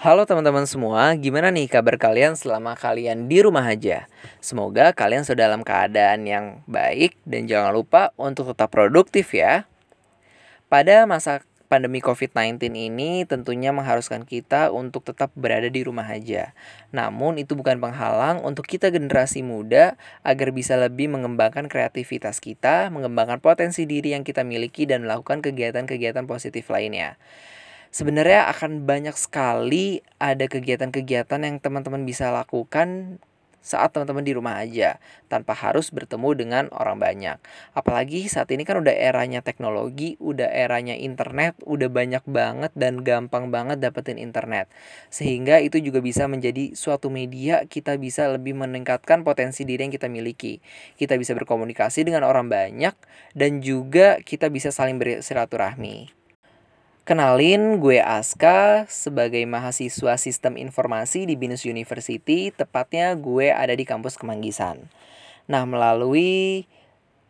Halo teman-teman semua, gimana nih kabar kalian selama kalian di rumah aja? Semoga kalian sudah dalam keadaan yang baik dan jangan lupa untuk tetap produktif ya. Pada masa pandemi COVID-19 ini tentunya mengharuskan kita untuk tetap berada di rumah aja. Namun itu bukan penghalang untuk kita generasi muda agar bisa lebih mengembangkan kreativitas kita, mengembangkan potensi diri yang kita miliki dan melakukan kegiatan-kegiatan positif lainnya sebenarnya akan banyak sekali ada kegiatan-kegiatan yang teman-teman bisa lakukan saat teman-teman di rumah aja tanpa harus bertemu dengan orang banyak. Apalagi saat ini kan udah eranya teknologi, udah eranya internet, udah banyak banget dan gampang banget dapetin internet. Sehingga itu juga bisa menjadi suatu media kita bisa lebih meningkatkan potensi diri yang kita miliki. Kita bisa berkomunikasi dengan orang banyak dan juga kita bisa saling bersilaturahmi. Kenalin, gue Aska sebagai mahasiswa Sistem Informasi di Binus University, tepatnya gue ada di kampus Kemanggisan. Nah, melalui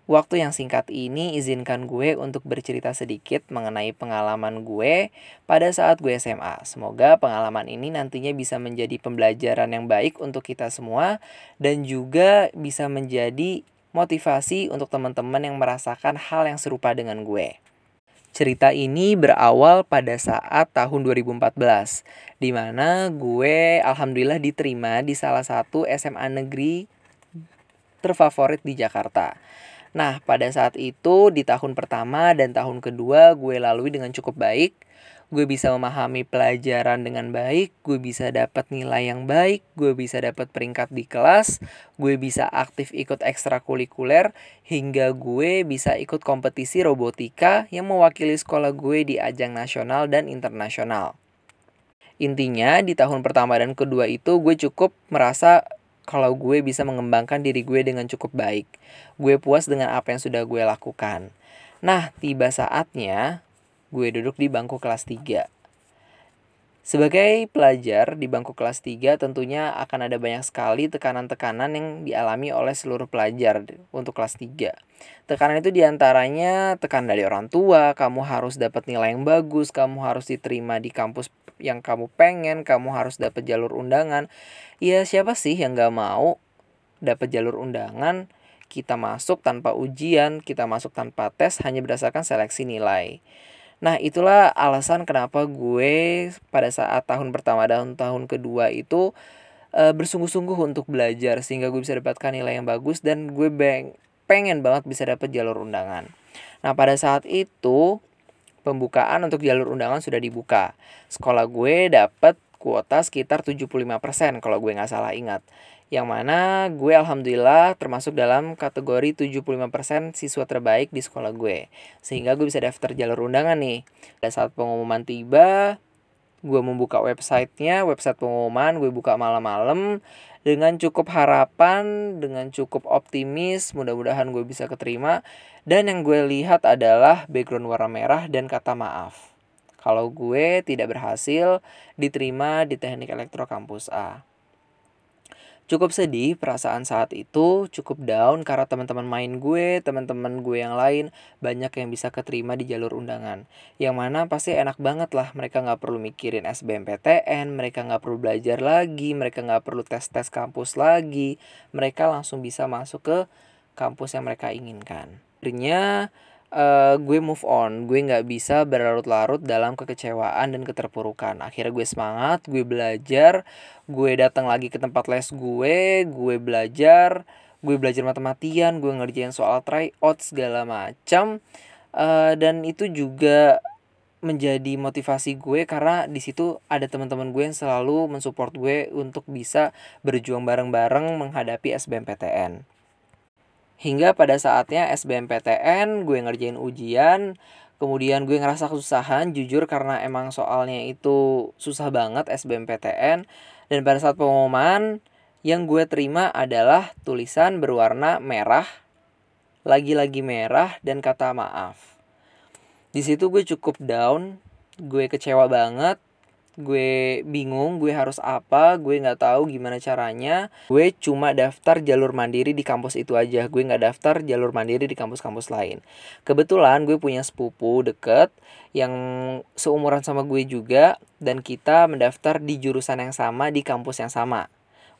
waktu yang singkat ini izinkan gue untuk bercerita sedikit mengenai pengalaman gue pada saat gue SMA. Semoga pengalaman ini nantinya bisa menjadi pembelajaran yang baik untuk kita semua dan juga bisa menjadi motivasi untuk teman-teman yang merasakan hal yang serupa dengan gue. Cerita ini berawal pada saat tahun 2014, di mana gue alhamdulillah diterima di salah satu SMA negeri terfavorit di Jakarta. Nah, pada saat itu di tahun pertama dan tahun kedua gue lalui dengan cukup baik gue bisa memahami pelajaran dengan baik, gue bisa dapat nilai yang baik, gue bisa dapat peringkat di kelas, gue bisa aktif ikut ekstrakurikuler, hingga gue bisa ikut kompetisi robotika yang mewakili sekolah gue di ajang nasional dan internasional. Intinya di tahun pertama dan kedua itu gue cukup merasa kalau gue bisa mengembangkan diri gue dengan cukup baik. Gue puas dengan apa yang sudah gue lakukan. Nah, tiba saatnya gue duduk di bangku kelas 3. Sebagai pelajar di bangku kelas 3 tentunya akan ada banyak sekali tekanan-tekanan yang dialami oleh seluruh pelajar untuk kelas 3. Tekanan itu di antaranya tekanan dari orang tua, kamu harus dapat nilai yang bagus, kamu harus diterima di kampus yang kamu pengen, kamu harus dapat jalur undangan. Ya siapa sih yang gak mau dapat jalur undangan? Kita masuk tanpa ujian, kita masuk tanpa tes hanya berdasarkan seleksi nilai. Nah, itulah alasan kenapa gue pada saat tahun pertama dan tahun kedua itu e, bersungguh-sungguh untuk belajar sehingga gue bisa dapatkan nilai yang bagus dan gue pengen banget bisa dapat jalur undangan. Nah, pada saat itu pembukaan untuk jalur undangan sudah dibuka. Sekolah gue dapat kuota sekitar 75% kalau gue nggak salah ingat yang mana gue alhamdulillah termasuk dalam kategori 75% siswa terbaik di sekolah gue. Sehingga gue bisa daftar jalur undangan nih. Pada saat pengumuman tiba, gue membuka websitenya, website pengumuman, gue buka malam-malam dengan cukup harapan, dengan cukup optimis, mudah-mudahan gue bisa keterima. Dan yang gue lihat adalah background warna merah dan kata maaf. Kalau gue tidak berhasil diterima di teknik elektro kampus A. Cukup sedih perasaan saat itu, cukup down karena teman-teman main gue, teman-teman gue yang lain banyak yang bisa keterima di jalur undangan. Yang mana pasti enak banget lah, mereka nggak perlu mikirin SBMPTN, mereka nggak perlu belajar lagi, mereka nggak perlu tes-tes kampus lagi, mereka langsung bisa masuk ke kampus yang mereka inginkan. Akhirnya uh, gue move on. Gue nggak bisa berlarut-larut dalam kekecewaan dan keterpurukan. Akhirnya gue semangat gue belajar gue datang lagi ke tempat les gue gue belajar gue belajar matematian gue ngerjain soal tryout segala macam. Uh, dan itu juga menjadi motivasi gue karena di situ ada teman-teman gue yang selalu mensupport gue untuk bisa berjuang bareng-bareng menghadapi SBMPTN. Hingga pada saatnya SBMPTN gue ngerjain ujian, kemudian gue ngerasa kesusahan jujur karena emang soalnya itu susah banget SBMPTN dan pada saat pengumuman yang gue terima adalah tulisan berwarna merah, lagi-lagi merah dan kata maaf. Di situ gue cukup down, gue kecewa banget, gue bingung gue harus apa gue nggak tahu gimana caranya. Gue cuma daftar jalur mandiri di kampus itu aja. Gue nggak daftar jalur mandiri di kampus-kampus lain. Kebetulan gue punya sepupu deket yang seumuran sama gue juga dan kita mendaftar di jurusan yang sama di kampus yang sama.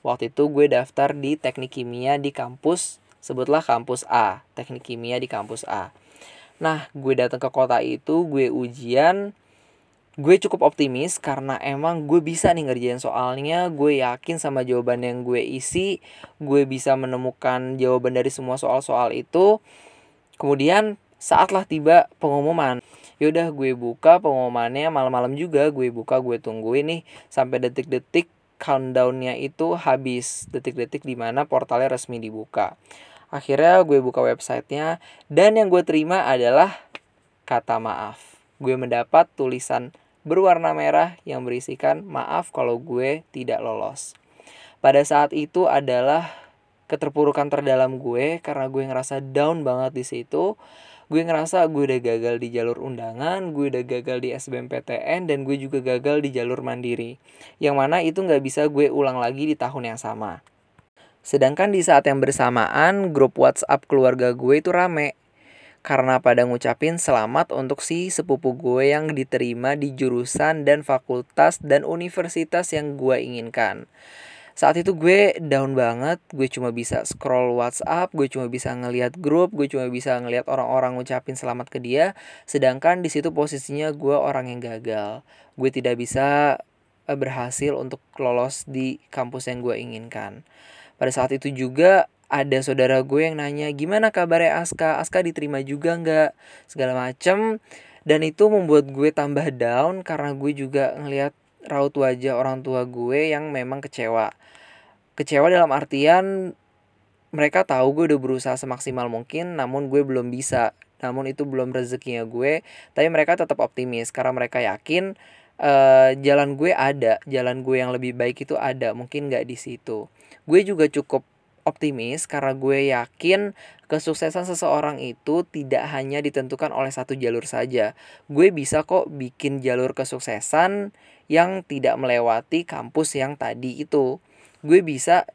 Waktu itu gue daftar di teknik kimia di kampus sebutlah kampus A teknik kimia di kampus A. Nah gue datang ke kota itu gue ujian gue cukup optimis karena emang gue bisa nih ngerjain soalnya gue yakin sama jawaban yang gue isi gue bisa menemukan jawaban dari semua soal-soal itu. Kemudian saatlah tiba pengumuman. Yaudah gue buka pengumumannya malam-malam juga gue buka gue tungguin nih sampai detik-detik countdownnya itu habis. Detik-detik di mana portalnya resmi dibuka. Akhirnya gue buka websitenya dan yang gue terima adalah kata maaf. Gue mendapat tulisan berwarna merah yang berisikan maaf kalau gue tidak lolos. Pada saat itu adalah keterpurukan terdalam gue karena gue ngerasa down banget di situ. Gue ngerasa gue udah gagal di jalur undangan, gue udah gagal di SBMPTN, dan gue juga gagal di jalur mandiri. Yang mana itu nggak bisa gue ulang lagi di tahun yang sama. Sedangkan di saat yang bersamaan, grup WhatsApp keluarga gue itu rame karena pada ngucapin selamat untuk si sepupu gue yang diterima di jurusan dan fakultas dan universitas yang gue inginkan. Saat itu gue down banget, gue cuma bisa scroll WhatsApp, gue cuma bisa ngelihat grup, gue cuma bisa ngelihat orang-orang ngucapin selamat ke dia, sedangkan di situ posisinya gue orang yang gagal. Gue tidak bisa eh, berhasil untuk lolos di kampus yang gue inginkan. Pada saat itu juga ada saudara gue yang nanya gimana kabarnya Aska? Aska diterima juga nggak? segala macem. Dan itu membuat gue tambah down karena gue juga ngelihat raut wajah orang tua gue yang memang kecewa. Kecewa dalam artian mereka tahu gue udah berusaha semaksimal mungkin namun gue belum bisa. Namun itu belum rezekinya gue tapi mereka tetap optimis karena mereka yakin uh, jalan gue ada. Jalan gue yang lebih baik itu ada mungkin nggak di situ. Gue juga cukup optimis karena gue yakin kesuksesan seseorang itu tidak hanya ditentukan oleh satu jalur saja. Gue bisa kok bikin jalur kesuksesan yang tidak melewati kampus yang tadi itu. Gue bisa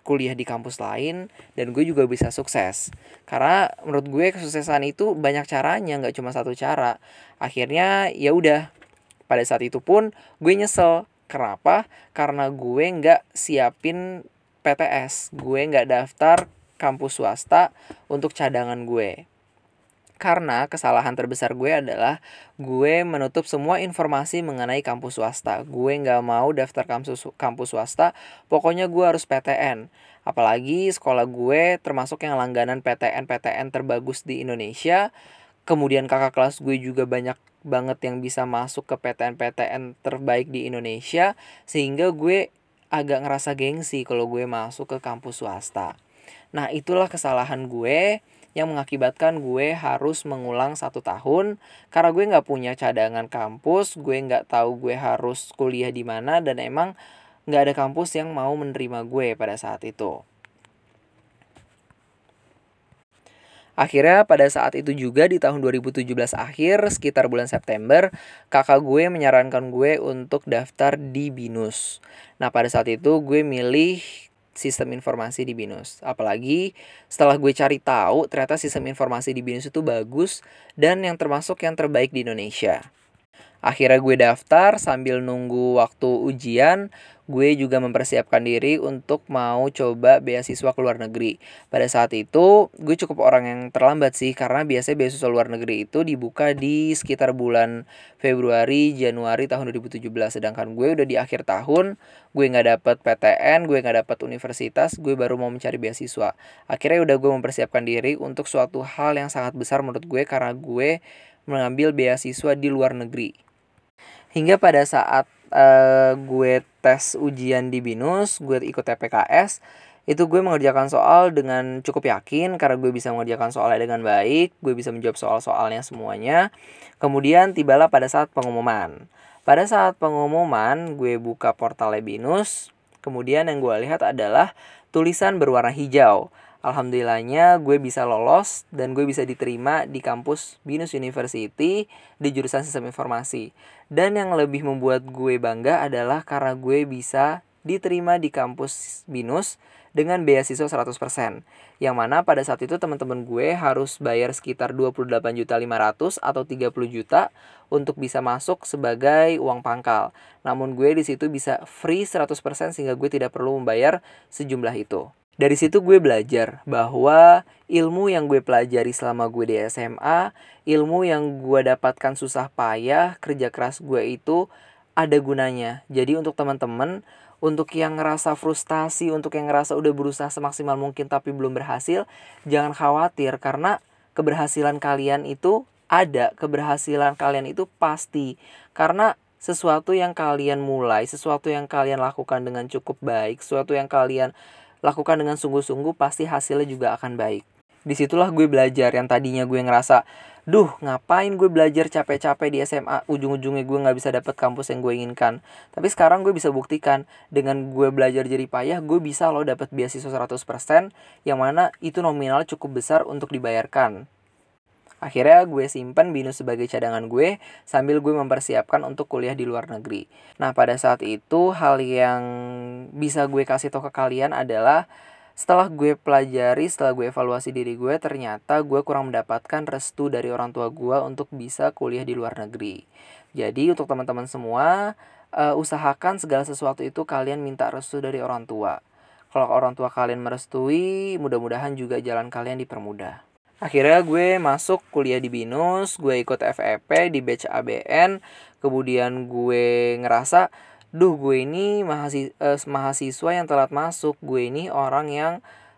kuliah di kampus lain dan gue juga bisa sukses. Karena menurut gue kesuksesan itu banyak caranya, nggak cuma satu cara. Akhirnya ya udah. Pada saat itu pun gue nyesel. Kenapa? Karena gue nggak siapin PTS gue nggak daftar kampus swasta untuk cadangan gue karena kesalahan terbesar gue adalah gue menutup semua informasi mengenai kampus swasta. Gue nggak mau daftar kampus kampus swasta, pokoknya gue harus PTN. Apalagi sekolah gue termasuk yang langganan PTN-PTN terbagus di Indonesia. Kemudian kakak kelas gue juga banyak banget yang bisa masuk ke PTN-PTN terbaik di Indonesia. Sehingga gue agak ngerasa gengsi kalau gue masuk ke kampus swasta. Nah itulah kesalahan gue yang mengakibatkan gue harus mengulang satu tahun karena gue nggak punya cadangan kampus, gue nggak tahu gue harus kuliah di mana dan emang nggak ada kampus yang mau menerima gue pada saat itu. Akhirnya pada saat itu juga di tahun 2017 akhir sekitar bulan September kakak gue menyarankan gue untuk daftar di BINUS. Nah pada saat itu gue milih sistem informasi di BINUS. Apalagi setelah gue cari tahu ternyata sistem informasi di BINUS itu bagus dan yang termasuk yang terbaik di Indonesia. Akhirnya gue daftar sambil nunggu waktu ujian, gue juga mempersiapkan diri untuk mau coba beasiswa ke luar negeri. Pada saat itu, gue cukup orang yang terlambat sih karena biasanya beasiswa luar negeri itu dibuka di sekitar bulan Februari, Januari tahun 2017. Sedangkan gue udah di akhir tahun, gue nggak dapet PTN, gue nggak dapet universitas, gue baru mau mencari beasiswa. Akhirnya udah gue mempersiapkan diri untuk suatu hal yang sangat besar menurut gue karena gue mengambil beasiswa di luar negeri hingga pada saat uh, gue tes ujian di binus gue ikut TPKS itu gue mengerjakan soal dengan cukup yakin karena gue bisa mengerjakan soalnya dengan baik gue bisa menjawab soal-soalnya semuanya. Kemudian tibalah pada saat pengumuman. Pada saat pengumuman gue buka portal binus. Kemudian yang gue lihat adalah tulisan berwarna hijau Alhamdulillahnya gue bisa lolos dan gue bisa diterima di kampus Binus University di jurusan Sistem Informasi. Dan yang lebih membuat gue bangga adalah karena gue bisa diterima di kampus Binus dengan beasiswa 100%. Yang mana pada saat itu teman-teman gue harus bayar sekitar 28 juta 500 atau 30 juta untuk bisa masuk sebagai uang pangkal. Namun gue di situ bisa free 100% sehingga gue tidak perlu membayar sejumlah itu dari situ gue belajar bahwa ilmu yang gue pelajari selama gue di SMA, ilmu yang gue dapatkan susah payah, kerja keras gue itu ada gunanya. Jadi untuk teman-teman, untuk yang ngerasa frustasi, untuk yang ngerasa udah berusaha semaksimal mungkin tapi belum berhasil, jangan khawatir karena keberhasilan kalian itu ada, keberhasilan kalian itu pasti. Karena sesuatu yang kalian mulai, sesuatu yang kalian lakukan dengan cukup baik, sesuatu yang kalian lakukan dengan sungguh-sungguh pasti hasilnya juga akan baik. Di situlah gue belajar yang tadinya gue ngerasa, duh ngapain gue belajar capek-capek di SMA, ujung-ujungnya gue gak bisa dapet kampus yang gue inginkan. Tapi sekarang gue bisa buktikan, dengan gue belajar jadi payah, gue bisa loh dapet beasiswa 100%, yang mana itu nominal cukup besar untuk dibayarkan. Akhirnya gue simpan binus sebagai cadangan gue sambil gue mempersiapkan untuk kuliah di luar negeri. Nah pada saat itu hal yang bisa gue kasih tau ke kalian adalah setelah gue pelajari, setelah gue evaluasi diri gue, ternyata gue kurang mendapatkan restu dari orang tua gue untuk bisa kuliah di luar negeri. Jadi untuk teman-teman semua, uh, usahakan segala sesuatu itu kalian minta restu dari orang tua. Kalau orang tua kalian merestui, mudah-mudahan juga jalan kalian dipermudah. Akhirnya gue masuk kuliah di BINUS, gue ikut FEP di batch ABN, kemudian gue ngerasa, duh gue ini mahasiswa, eh, mahasiswa yang telat masuk, gue ini orang yang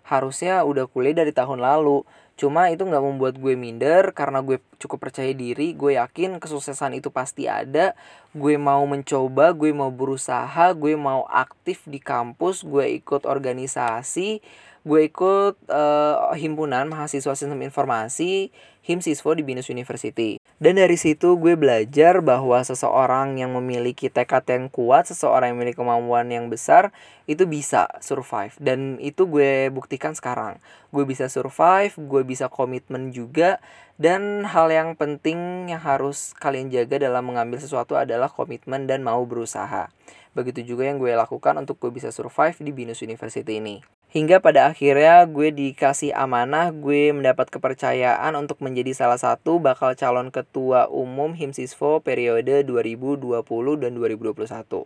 harusnya udah kuliah dari tahun lalu. Cuma itu nggak membuat gue minder karena gue cukup percaya diri, gue yakin kesuksesan itu pasti ada. Gue mau mencoba, gue mau berusaha, gue mau aktif di kampus, gue ikut organisasi, gue ikut uh, himpunan mahasiswa sistem informasi Himsiswo di Binus University. Dan dari situ gue belajar bahwa seseorang yang memiliki tekad yang kuat, seseorang yang memiliki kemampuan yang besar, itu bisa survive. Dan itu gue buktikan sekarang. Gue bisa survive, gue bisa komitmen juga. Dan hal yang penting yang harus kalian jaga dalam mengambil sesuatu adalah komitmen dan mau berusaha. Begitu juga yang gue lakukan untuk gue bisa survive di Binus University ini. Hingga pada akhirnya gue dikasih amanah, gue mendapat kepercayaan untuk menjadi salah satu bakal calon ketua umum Himsisvo periode 2020 dan 2021.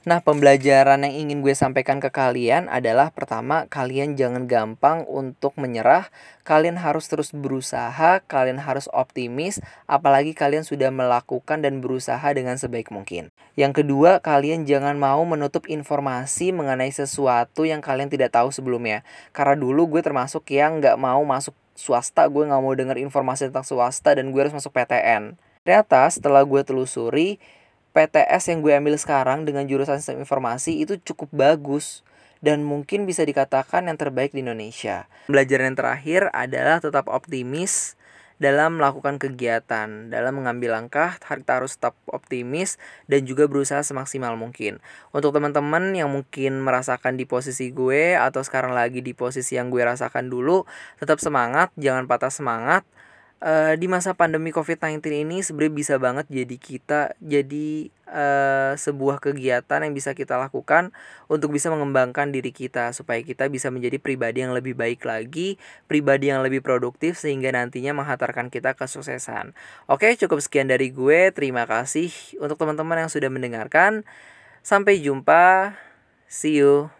Nah, pembelajaran yang ingin gue sampaikan ke kalian adalah pertama, kalian jangan gampang untuk menyerah. Kalian harus terus berusaha, kalian harus optimis, apalagi kalian sudah melakukan dan berusaha dengan sebaik mungkin. Yang kedua, kalian jangan mau menutup informasi mengenai sesuatu yang kalian tidak tahu sebelumnya. Karena dulu gue termasuk yang nggak mau masuk swasta, gue nggak mau dengar informasi tentang swasta dan gue harus masuk PTN. Ternyata setelah gue telusuri, PTS yang gue ambil sekarang dengan jurusan sistem informasi itu cukup bagus dan mungkin bisa dikatakan yang terbaik di Indonesia. Pembelajaran yang terakhir adalah tetap optimis dalam melakukan kegiatan, dalam mengambil langkah, kita harus tetap optimis dan juga berusaha semaksimal mungkin. Untuk teman-teman yang mungkin merasakan di posisi gue atau sekarang lagi di posisi yang gue rasakan dulu, tetap semangat, jangan patah semangat uh, di masa pandemi COVID-19 ini sebenarnya bisa banget jadi kita jadi uh, sebuah kegiatan yang bisa kita lakukan untuk bisa mengembangkan diri kita supaya kita bisa menjadi pribadi yang lebih baik lagi, pribadi yang lebih produktif sehingga nantinya menghantarkan kita kesuksesan. Oke, cukup sekian dari gue. Terima kasih untuk teman-teman yang sudah mendengarkan. Sampai jumpa. See you.